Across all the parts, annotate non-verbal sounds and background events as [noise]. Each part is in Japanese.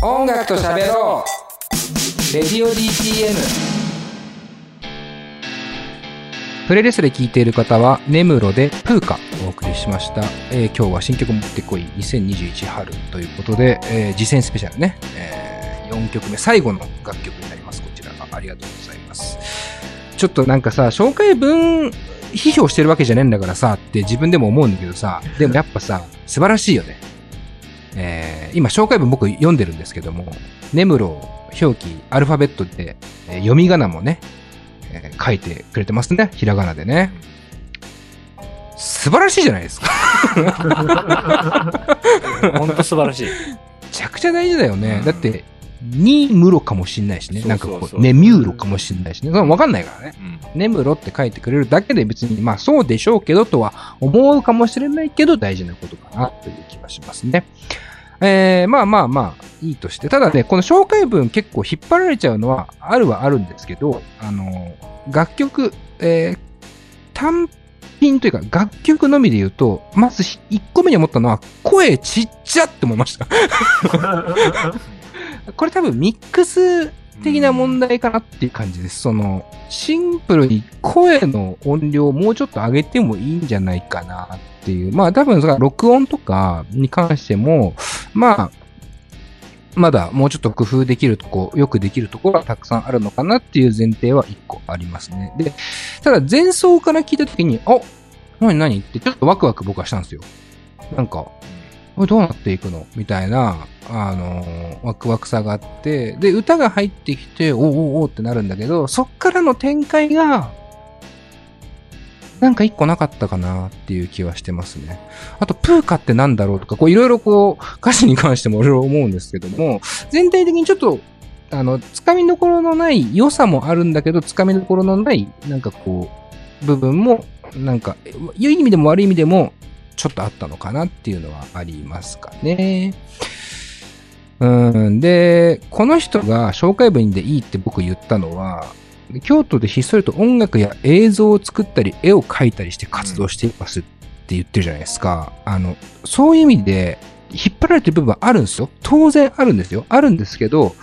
音楽と喋ろうレディオ DTM プレイリストで聴いている方は、ネムロでプーカお送りしました。えー今日は新曲持ってこい2021春ということで、えー、次戦スペシャルね、え4曲目、最後の楽曲になります。こちらがありがとうございます。ちょっとなんかさ、紹介文批評してるわけじゃねえんだからさって自分でも思うんだけどさ、でもやっぱさ、素晴らしいよね。えー今紹介文僕読んでるんですけども、ネムロ表記アルファベットで、えー読み仮名もね、えー書いてくれてますね。ひらがなでね。素晴らしいじゃないですか。[laughs] 本当素晴らしい。めちゃくちゃ大事だよね。うんだって、ニムロかもしんないしね。なんかこう、そうそうそうネミューロかもしんないしね。わかんないからね。うん。ネムロって書いてくれるだけで別に、まあそうでしょうけどとは思うかもしれないけど大事なことかなという気がしますね。えー、まあまあまあ、いいとして。ただね、この紹介文結構引っ張られちゃうのはあるはあるんですけど、あの、楽曲、えー、単品というか楽曲のみで言うと、まず1個目に思ったのは、声ちっちゃって思いました。[laughs] これ多分ミックス的な問題かなっていう感じです。その、シンプルに声の音量をもうちょっと上げてもいいんじゃないかなっていう。まあ多分、その録音とかに関しても、まあ、まだもうちょっと工夫できるとこ、よくできるところはたくさんあるのかなっていう前提は一個ありますね。で、ただ前奏から聞いたときに、あ何何？ってちょっとワクワク僕はしたんですよ。なんか、これどうなっていくの？みたいな、あのーワクワクさがあって、で、歌が入ってきて、おおおおってなるんだけど、そっからの展開が、なんか一個なかったかなっていう気はしてますね。あと、プーカってなんだろうとか、こういろいろこう、歌詞に関してもいろいろ思うんですけども、全体的にちょっと、あの、つかみどころのない良さもあるんだけど、つかみどころのない、なんかこう、部分も、なんか、良い意味でも悪い意味でも、ちょっとあったのかなっていうのはありますかね。うん。で、この人が紹介文でいいって僕言ったのは、京都でひっそりと音楽や映像を作ったり、絵を描いたりして活動していますって言ってるじゃないですか。あの、そういう意味で、引っ張られてる部分はあるんですよ。当然あるんですよ。あるんですけど、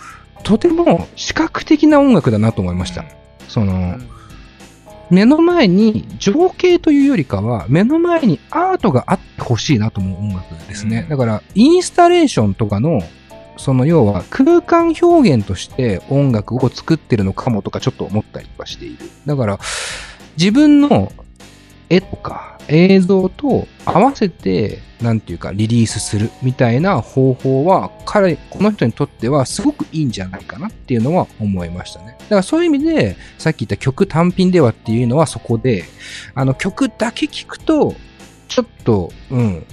とても視覚的な音楽だなと思いました。その、目の前に情景というよりかは、目の前にアートがあってほしいなと思う音楽ですね。うんだから、インスタレーションとかの、その要は空間表現として音楽を作ってるのかもとかちょっと思ったりとかしている。だから、自分の絵とか映像と合わせて、なんていうかリリースするみたいな方法は、彼、この人にとってはすごくいいんじゃないかなっていうのは思いましたね。だからそういう意味で、さっき言った曲単品ではっていうのはそこで、あの曲だけ聞くと、ちょっと、うん、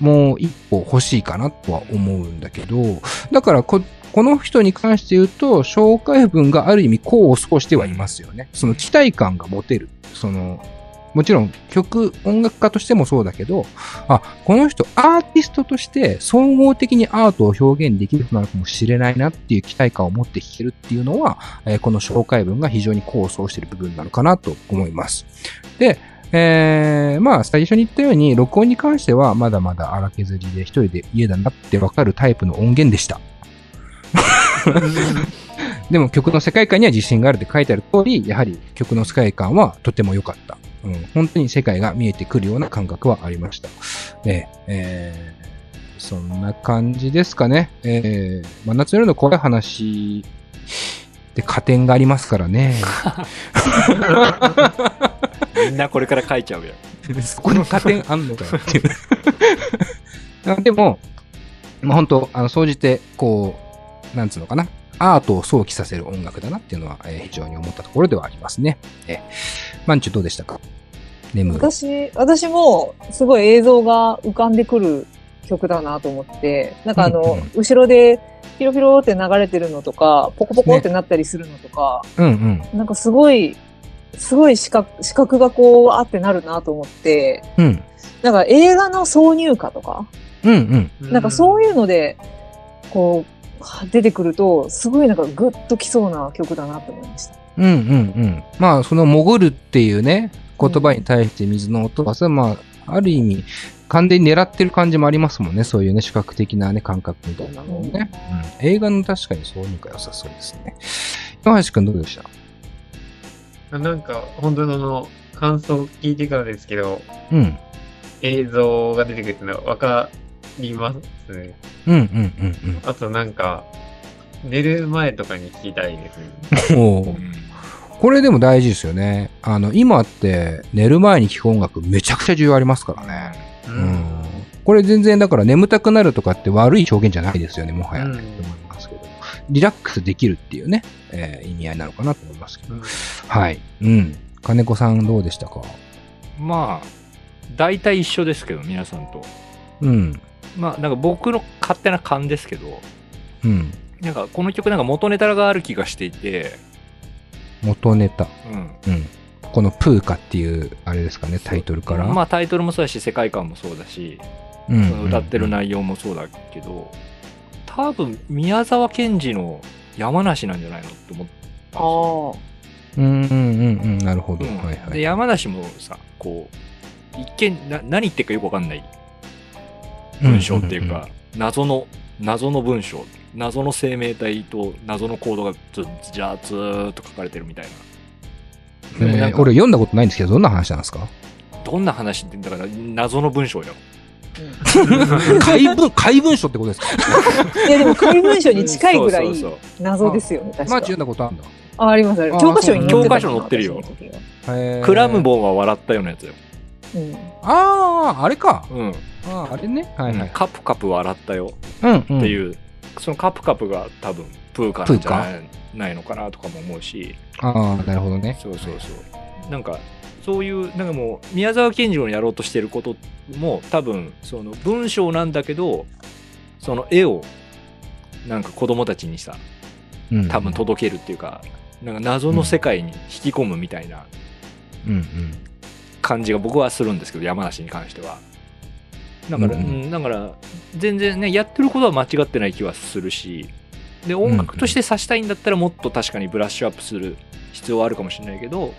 もう一歩欲しいかなとは思うんだけど、だからこ、この人に関して言うと、紹介文がある意味功を奏してはいますよね。その期待感が持てる。その、もちろん曲、音楽家としてもそうだけど、あ、この人アーティストとして総合的にアートを表現できる人なのかもしれないなっていう期待感を持って聴けるっていうのは、えーこの紹介文が非常に功を奏している部分なのかなと思います。で、えー、まあ、最初に言ったように、録音に関しては、まだまだ荒削りで一人で家だなってわかるタイプの音源でした。[laughs] でも曲の世界観には自信があるって書いてある通り、やはり曲の世界観はとても良かった。うん、本当に世界が見えてくるような感覚はありました。ねえーそんな感じですかね。えー、真夏の夜の怖い話で加点がありますからね。みんなこれから書いちゃうよ。そこに加点あんのかよっていう。[laughs] あでも、まあ、本当、あの、総じて、こう、なんつうのかな。アートを想起させる音楽だなっていうのは、えー非常に思ったところではありますね。えー、マンチュどうでしたか？眠る。私、私もすごい映像が浮かんでくる曲だなと思って、なんかあの、うんうん後ろでピロピロって流れてるのとか、ポコポコってなったりするのとか、うんうん。なんかすごい、すごい視覚、視覚がこう、あってなるなと思って、うん。なんか映画の挿入歌とか、うんうん。なんかそういうので、こう、は出てくると、すごいなんかグッときそうな曲だなと思いました。うんうんうん。まあ、その潜るっていうね、言葉に対して水の音はさ、まあ、ある意味、完全に狙ってる感じもありますもんね。そういうね、視覚的なね、感覚みたいなのをね。うん。映画の確かにそういうのが良さそうですね。山橋くんどうでした？なんか、本当にその、感想を聞いてからですけど、うん。映像が出てくるっていうのは分かりますね。うんうんうんあとなんか、寝る前とかに聞きたいですね。うん。おーこれでも大事ですよね。あの、今って寝る前に聴く音楽めちゃくちゃ重要ありますからね。ううん。これ全然だから眠たくなるとかって悪い表現じゃないですよね、もはや。うんと思いますけど。リラックスできるっていうね、えー意味合いなのかなと思いますけど。うんはい。うん。金子さんどうでしたか？まあ、大体一緒ですけど、皆さんと。うん。まあ、なんか僕の勝手な勘ですけど、うん。なんかこの曲なんか元ネタがある気がしていて、元ネタ。うん。うん。このプーカっていう、あれですかね、タイトルから。まあタイトルもそうだし、世界観もそうだし、うんその歌ってる内容もそうだけど、多分宮沢賢治の山梨なんじゃないのって思った。ああ。うんうんうんうん。なるほど。うんはいはい。で山梨もさこう一見な何言ってるかよくわかんない文章っていうか、謎の謎の文章。謎の生命体と謎のコードがずじゃあずーっと書かれてるみたいな。えーでもなんか俺読んだことないんですけど、どんな話なんですか？どんな話ってだから謎の文章よ。怪文、[laughs] 怪文書ってことですか？[laughs] いやでも怪文書に近いぐらい謎ですよね、確か。マーチ読んだことあるんだ。あありますあるあ教科書に載ってた教科書載ってるよ。クラムボンは笑ったようなやつよ、うんああ、あれか。うんああ、あれね。はいはい。カプカプ笑ったようん、うん。っていう、そのカプカプが多分プーカなんじゃない？ないのかなとかも思うしああ、なるほどね。そうそうそう。なんか、そういう、なんかもう、宮沢賢治のやろうとしてることも、多分、その文章なんだけど、その絵を、なんか子供たちにさ、うん。多分届けるっていうか、なんか謎の世界に引き込むみたいなうんうん。感じが僕はするんですけど、山梨に関しては。だから、うんだから、全然ね、やってることは間違ってない気はするし、で、音楽として指したいんだったらもっと確かにブラッシュアップする必要はあるかもしれないけど、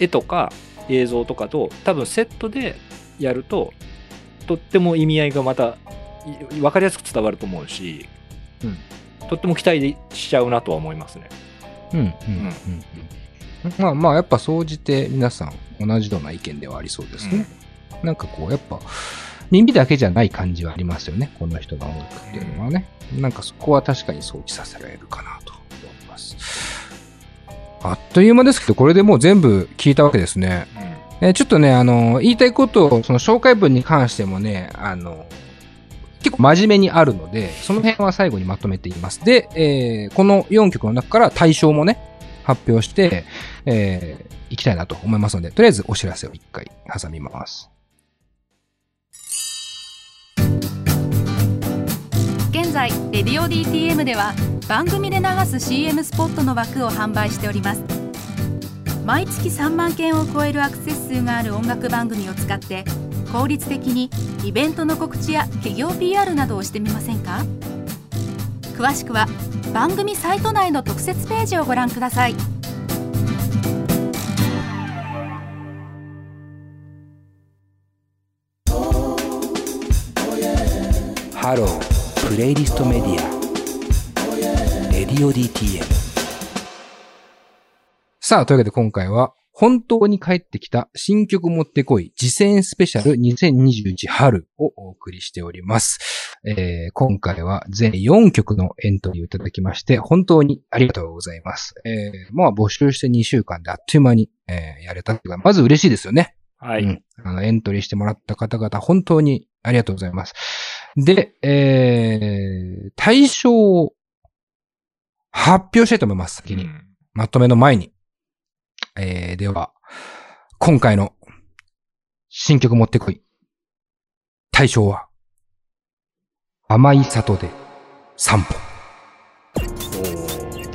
絵とか映像とかと多分セットでやると、とっても意味合いがまたい分かりやすく伝わると思うし、うんとっても期待しちゃうなとは思いますね。うんうんうんうん。まあまあ、やっぱ総じて皆さん同じような意見ではありそうですね。なんかこう、やっぱ、耳だけじゃない感じはありますよね。この人の音楽っていうのはね。なんかそこは確かに想起させられるかなと思います。あっという間ですけど、これでもう全部聞いたわけですね。えーちょっとね、あの、言いたいことを、その紹介文に関してもね、あの、結構真面目にあるので、その辺は最後にまとめています。で、えーこの4曲の中から対象もね、発表して、えーいきたいなと思いますので、とりあえずお知らせを一回挟みます。現在レディオ DTM では番組で流す CM スポットの枠を販売しております毎月3万件を超えるアクセス数がある音楽番組を使って効率的にイベントの告知や企業 PR などをしてみませんか？詳しくは番組サイト内の特設ページをご覧ください Hello, playlist media, Radio DTM。さあ、というわけで今回は、本当に帰ってきた新曲もってこい、自薦スペシャル2021春をお送りしております。えー今回は全4曲のエントリーをいただきまして、本当にありがとうございます。えーまあ募集して2週間であっという間に、えーやれたっていうか、まず嬉しいですよね。はい。うんあの、エントリーしてもらった方々、本当にありがとうございます。で、えー、対象を発表したいと思います。先に。うんまとめの前に。えー、では、今回の新曲持ってこい。対象は、甘い里で散歩。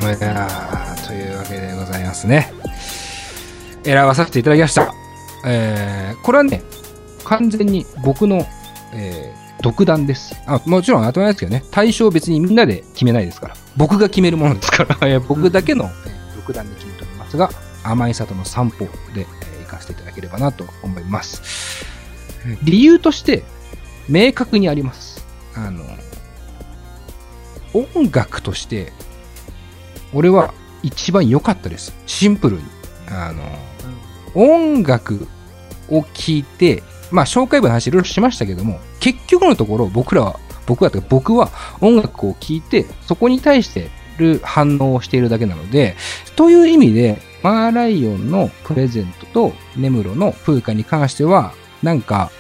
いやーというわけでございますね。選ばさせていただきました。えー、これはね、完全に僕の、えー独断です。あ、もちろん当たり前ですけどね、対象別にみんなで決めないですから。僕が決めるものですから、[laughs] えー僕だけの、えー独断で決めておりますが、甘い里の散歩で、え行かせていただければなと思います。理由として、明確にあります。あの、音楽として、俺は一番良かったです。シンプルに。あの、音楽を聴いて、まあ、紹介文の話いろいろしましたけども、結局のところ僕らは、僕はというか僕は音楽を聴いて、そこに対してる反応をしているだけなので、という意味で、マーライオンのプレゼントとネムロのプーカに関しては、なんか、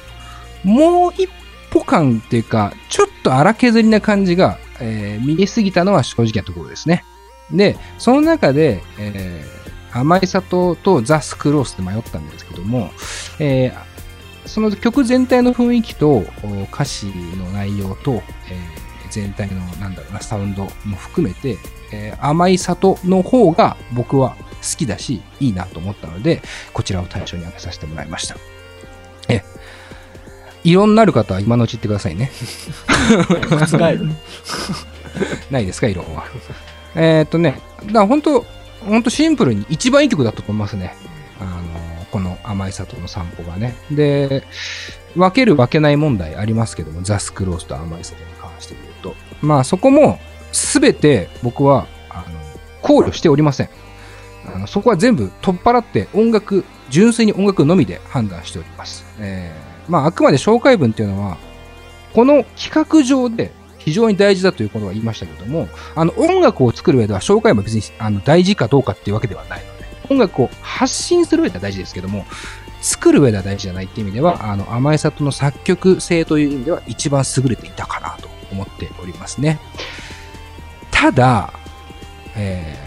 もう一歩感っていうか、ちょっと荒削りな感じが、えー見えすぎたのは正直なところですね。で、その中で、えー甘い里とザ・スクロースで迷ったんですけども、えーその曲全体の雰囲気と歌詞の内容と、えー全体のなんだろうなサウンドも含めて、えー甘い里の方が僕は好きだしいいなと思ったのでこちらを対象に挙げさせてもらいました。え異論のある方は今のうち言ってくださいね。[laughs] [laughs] ないですか異論は。えーっとねだから本当本当シンプルに一番いい曲だったと思いますね。あのこの甘い里の散歩がね。で分ける分けない問題ありますけどもザ・スクロースと甘い里に関して言うと。まあそこも全て僕はあの考慮しておりませんあのそこは全部取っ払って音楽純粋に音楽のみで判断しております、えーまああくまで紹介文っていうのはこの企画上で非常に大事だということが言いましたけども、あの音楽を作る上では紹介文は別にあの大事かどうかっていうわけではないので、音楽を発信する上では大事ですけども、作る上では大事じゃないっていう意味では、あの甘い里の作曲性という意味では一番優れていたかなと思っておりますね。ただ、えー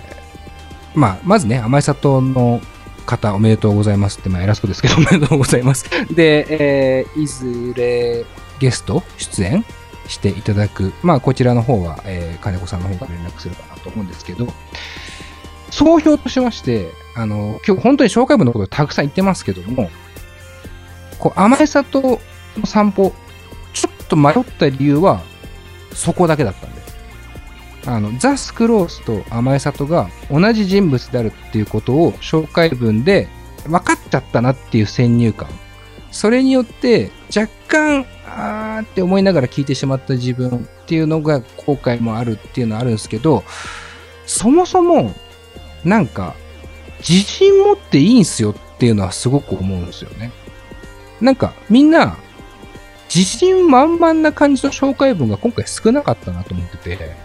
まあ、まずね、甘い里の方おめでとうございますって、まあ偉そうですけどおめでとうございます。で、えーいずれゲスト出演していただく、まあこちらの方は、えー金子さんの方から連絡するかなと思うんですけど、総評としまして、あの、今日本当に紹介文のことをたくさん言ってますけども、こう、甘い里の散歩、ちょっと迷った理由は、そこだけだったん。あの、ザ・スクロースと甘い里が同じ人物であるっていうことを紹介文で分かっちゃったなっていう先入観。それによって若干、あーって思いながら聞いてしまった自分っていうのが後悔もあるっていうのはあるんですけど、そもそも、なんか、自信持っていいんすよっていうのはすごく思うんですよね。なんか、みんな、自信満々な感じの紹介文が今回少なかったなと思ってて、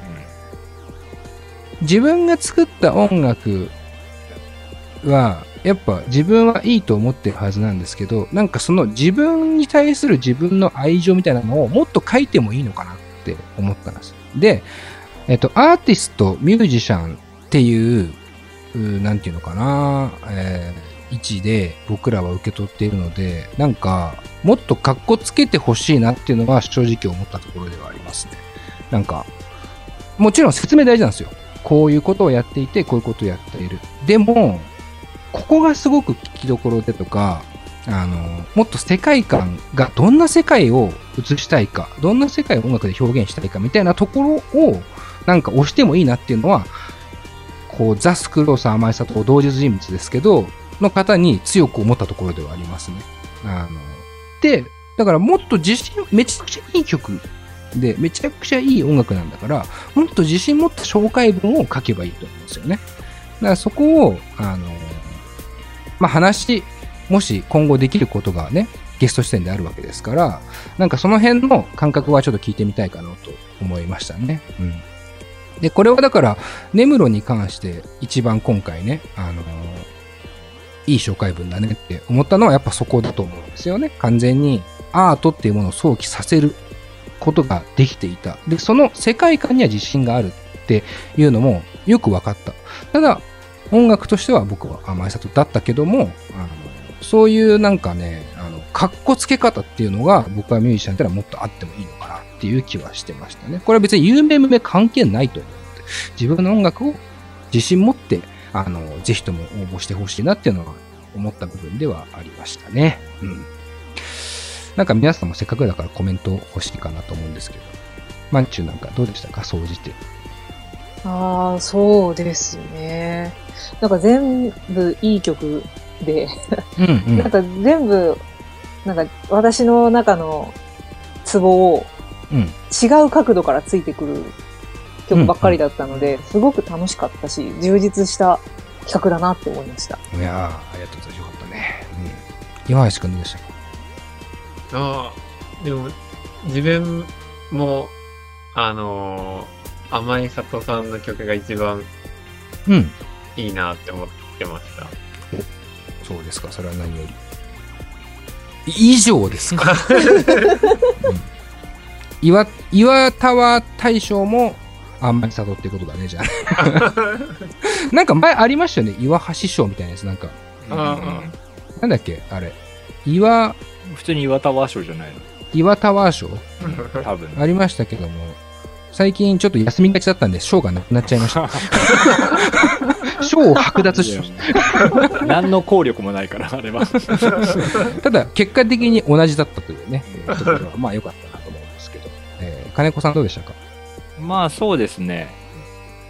自分が作った音楽は、やっぱ自分はいいと思ってるはずなんですけど、なんかその自分に対する自分の愛情みたいなのをもっと書いてもいいのかなって思ったんです。で、えっと、アーティスト、ミュージシャンっていう、うーなんていうのかな、えー位置で僕らは受け取っているので、なんか、もっと格好つけてほしいなっていうのは正直思ったところではありますね。なんか、もちろん説明大事なんですよ。こういうことをやっていて、こういうことをやっている。でも、ここがすごく聞きどころでとか、あの、もっと世界観がどんな世界を映したいか、どんな世界を音楽で表現したいかみたいなところを、なんか押してもいいなっていうのは、こう、ザ・スクロース甘い里と同日人物ですけど、の方に強く思ったところではありますね。あの、で、だからもっと自信、めちゃくちゃいい曲で、めちゃくちゃいい音楽なんだから、もっと自信持った紹介文を書けばいいと思うんですよね。だからそこを、あの、まあ、話、もし今後できることがね、ゲスト出演であるわけですから、なんかその辺の感覚はちょっと聞いてみたいかなと思いましたね。うん。で、これはだから、根室に関して一番今回ね、あのいい紹介文だねって思ったのはやっぱそこだと思うんですよね。完全にアートっていうものを想起させることができていた。で、その世界観には自信があるっていうのもよく分かった。ただ、音楽としては僕は甘い里だったけども、あのそういうなんかね、あの、かっこつけ方っていうのが僕はミュージシャンってのはもっとあってもいいのかなっていう気はしてましたね。これは別に有名無名関係ないと思うので、自分の音楽を自信持って、あの、ぜひとも応募してほしいなっていうのは思った部分ではありましたね。うん。なんか皆さんもせっかくだからコメント欲しいかなと思うんですけど、マンチューなんかどうでしたか？総じて。ああ、そうですね。なんか全部いい曲で、うんうん。なんか全部なんか私の中のツボをうん。違う角度からついてくる曲ばっかりだったので、すごく楽しかったし、充実した企画だなって思いました。いやーありがとうございます。よかったね。うん。岩橋くんどうでしたか？ああ、でも、自分も、あのー、甘い里さんの曲が一番うん。いいなって思ってました。そうですか。それは何より。以上ですか。[laughs] うん岩、岩タワー大賞も、あんまり里ってことだね、じゃあ。[laughs] なんか前ありましたよね。岩橋賞みたいなやつ。なんか、あなんだっけあれ。岩、普通に岩田和賞じゃないの？岩タワー賞多分。ありましたけども、最近ちょっと休みがちだったんで、賞がなくなっちゃいました。[laughs] 賞を剥奪しまし何の効力もないからあれは。た。[laughs] ただ、結果的に同じだったというね、えーところはまあ良かったなと思うんですけど。えー金子さんどうでしたか？まあそうですね。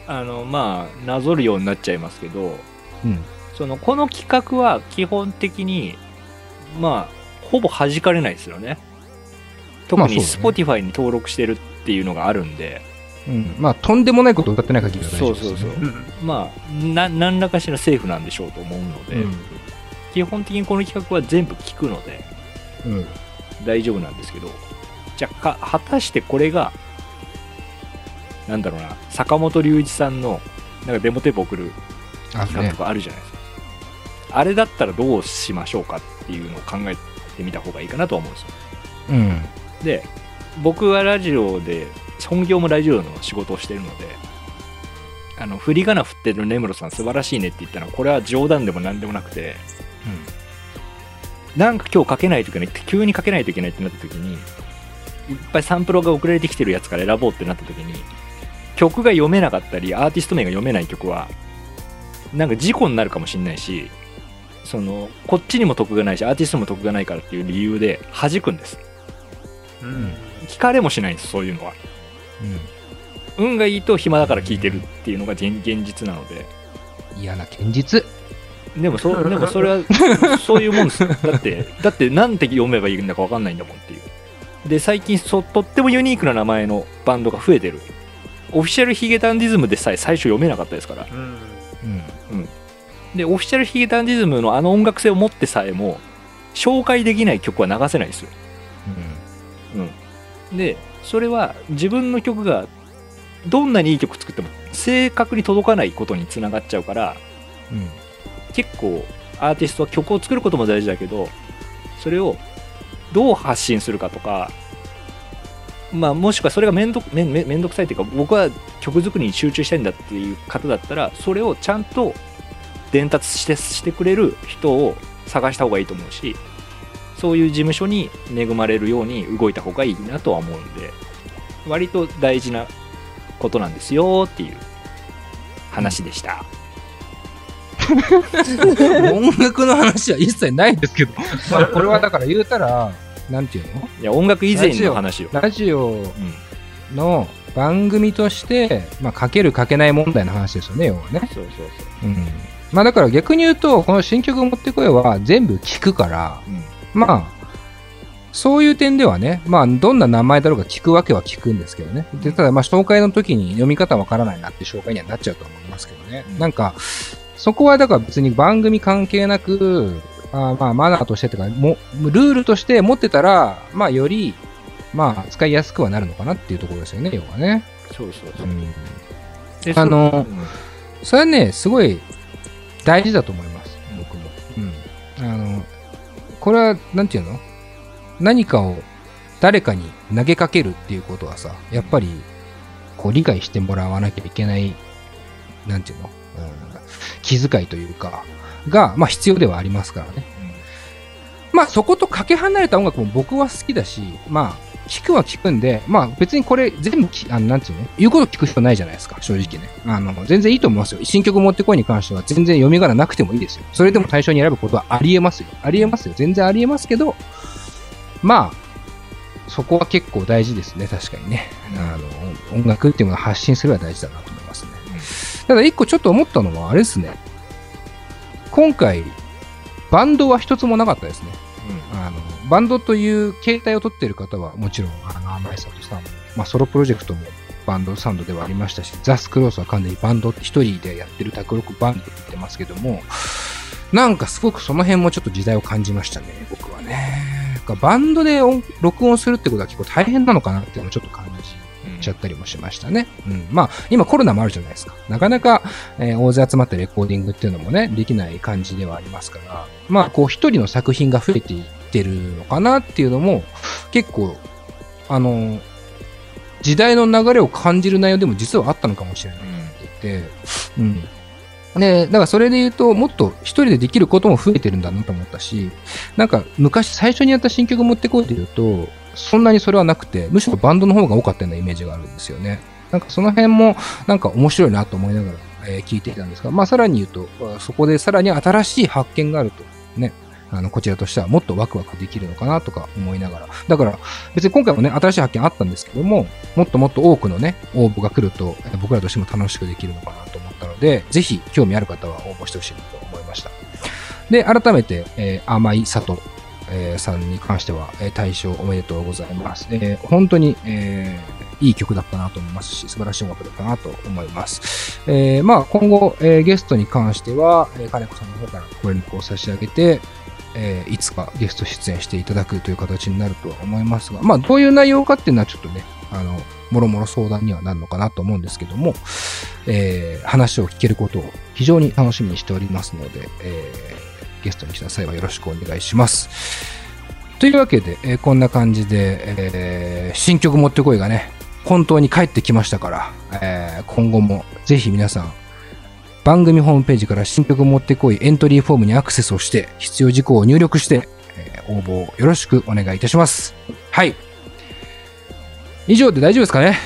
あのまあなぞるようになっちゃいますけど。うん。そのこの企画は基本的にまあほぼ弾かれないですよね。特に Spotify に登録してるっていうのがあるんで、うん。まあ、とんでもないことを歌ってない限りは大丈そう夫です、ね。そうそうう。ん。まあな何らかしらセーフなんでしょうと思うので、うん。基本的にこの企画は全部聞くので。うん。大丈夫なんですけど。じゃあか果たしてこれがなんだろうな。坂本龍一さんのなんかデモテープ送るあね。企画と。かあるじゃないですか、あれだったらどうしましょうかっていうのを考えてみた方がいいかなとは思うんですようん。で僕はラジオで本業もラジオの仕事をしてるのであの振り仮名振ってる根室さん素晴らしいねって言ったのはこれは冗談でも何でもなくてなんか今日かけないといけないって急にかけないといけないってなった時にいっぱいサンプルが送られてきてるやつから選ぼうってなった時に曲が読めなかったりアーティスト名が読めない曲はなんか事故になるかもしれないしそのこっちにも得がないしアーティストも得がないからっていう理由で弾くんです。うん。聞かれもしないんですそういうのは。運がいいと暇だから聞いてるっていうのが現現実なので。うん。嫌な現実。でもそ [laughs] でもそれはそういうもんです。だってだってなんて読めばいいんだか分かんないんだもんっていう。で最近そとってもユニークな名前のバンドが増えてる。オフィシャルヒゲダンディズムでさえ最初読めなかったですから。うんうん。でオフィシャルヒゲダンディズムのあの音楽性を持ってさえも紹介できない曲は流せないですよでそれは自分の曲がどんなにいい曲作っても正確に届かないことにつながっちゃうからうん。うん。結構アーティストは曲を作ることも大事だけどそれをどう発信するかとかまあもしくはそれがめんどめんめんめんどくさいっていうか僕は曲作りに集中したいんだっていう方だったらそれをちゃんと伝達してしてくれる人を探した方がいいと思うしそういう事務所に恵まれるように動いた方がいいなとは思うんで割と大事なことなんですよっていう話でした。音楽の話は一切ないですけど、まあ、これはだから言うたら、なんていうの？いや音楽以前の話よ。ラジオうんの番組として、まあ、かけるかけない問題の話ですよね、要はね。そうそうそう。うん。まあだから逆に言うと、この新曲を持ってこいは全部聞くから、うんまあ、そういう点ではね、まあ、どんな名前だろうが聞くわけは聞くんですけどね。で、ただ、まあ、紹介の時に読み方わからないなって紹介にはなっちゃうと思いますけどね。うんなんか、そこはだから別に番組関係なく、あーまあ、マナーとしてとか、も、ルールとして持ってたら、まあ、より、まあ、使いやすくはなるのかなっていうところですよね、要はね。そうそうそう。うん。であのそれはね、すごい大事だと思います、僕も。うん。あの、これは、なんていうの？何かを誰かに投げかけるっていうことはさ、やっぱり、こう理解してもらわなきゃいけない、なんていうの、うん、気遣いというか、が、まあ必要ではありますからね。まあそことかけ離れた音楽も僕は好きだし、まあ聞くは聞くんで、まあ別にこれ全部き、あの、なんていうの言うこと聞く必要ないじゃないですか、正直ね。あの、全然いいと思いますよ。新曲持ってこいに関しては全然読み仮名なくてもいいですよ。それでも対象に選ぶことはありえますよ。ありえますよ。全然ありえますけど、まあ、そこは結構大事ですね、確かにね。あの、音楽っていうものを発信するのは大事だなと思いますね。ただ一個ちょっと思ったのは、あれですね。今回、バンドは一つもなかったですね。あの、バンドという形態を取っている方はもちろん、あの、甘井里さんも、まあ、ソロプロジェクトもバンドサウンドではありましたし、ザ・スクロースは完全にバンドって一人でやってる卓録バンドって言ってますけども、なんかすごくその辺もちょっと時代を感じましたね、僕はね。バンドで録音するってことは結構大変なのかなっていうのをちょっと感じちゃったりもしましたね。うん。まあ、今コロナもあるじゃないですか。なかなか、えー大勢集まってレコーディングっていうのもね、できない感じではありますから、まあ、こう一人の作品が増えていってるのかなっていうのも、結構、あの、時代の流れを感じる内容でも実はあったのかもしれないって言って、うん。で、だからそれで言うと、もっと一人でできることも増えてるんだなと思ったし、なんか昔最初にやった新曲持ってこいって言うと、そんなにそれはなくて、むしろバンドの方が多かったようなイメージがあるんですよね。なんかその辺もなんか面白いなと思いながら、えー聞いていたんですが、まあさらに言うと、そこでさらに新しい発見があると、ね、あの、こちらとしてはもっとワクワクできるのかなとか思いながら。だから、別に今回もね、新しい発見あったんですけども、もっともっと多くのね、応募が来ると、僕らとしても楽しくできるのかなと思ったので、ぜひ興味ある方は応募してほしいなと思いました。で、改めて、えー甘い里、えーさんに関しては、えー大賞おめでとうございます。えー本当に、えーいい曲だったなと思いますし、素晴らしい音楽だったなと思います。えーまあ、今後、えーゲストに関しては、えー金子さんの方からご連絡を差し上げて、えーいつかゲスト出演していただくという形になるとは思いますが、まあ、どういう内容かっていうのはちょっとね、あの、もろもろ相談にはなるのかなと思うんですけども、えー話を聞けることを非常に楽しみにしておりますので、えーゲストに来た際はよろしくお願いします。というわけで、えーこんな感じで、えー新曲持ってこいがね、本当に帰ってきましたから、えー今後もぜひ皆さん、番組ホームページから新曲持ってこいエントリーフォームにアクセスをして、必要事項を入力して、えー応募をよろしくお願いいたします。はい。以上で大丈夫ですかね？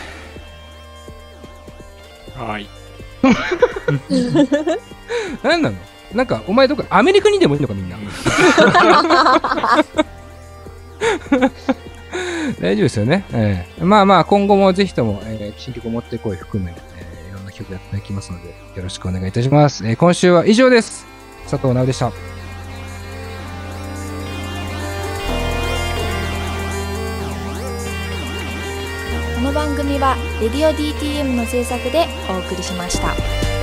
はい。[laughs] 何なの？なんか、お前どこアメリカにでもいいのかみんな。[laughs] 大丈夫ですよね。ええまあまあ、今後もぜひとも、えー新曲を持ってこい含め、えーいろんな曲やっていきますので、よろしくお願いいたします。えー今週は以上です。佐藤直でした。この番組は「レディオ DTM」の制作でお送りしました。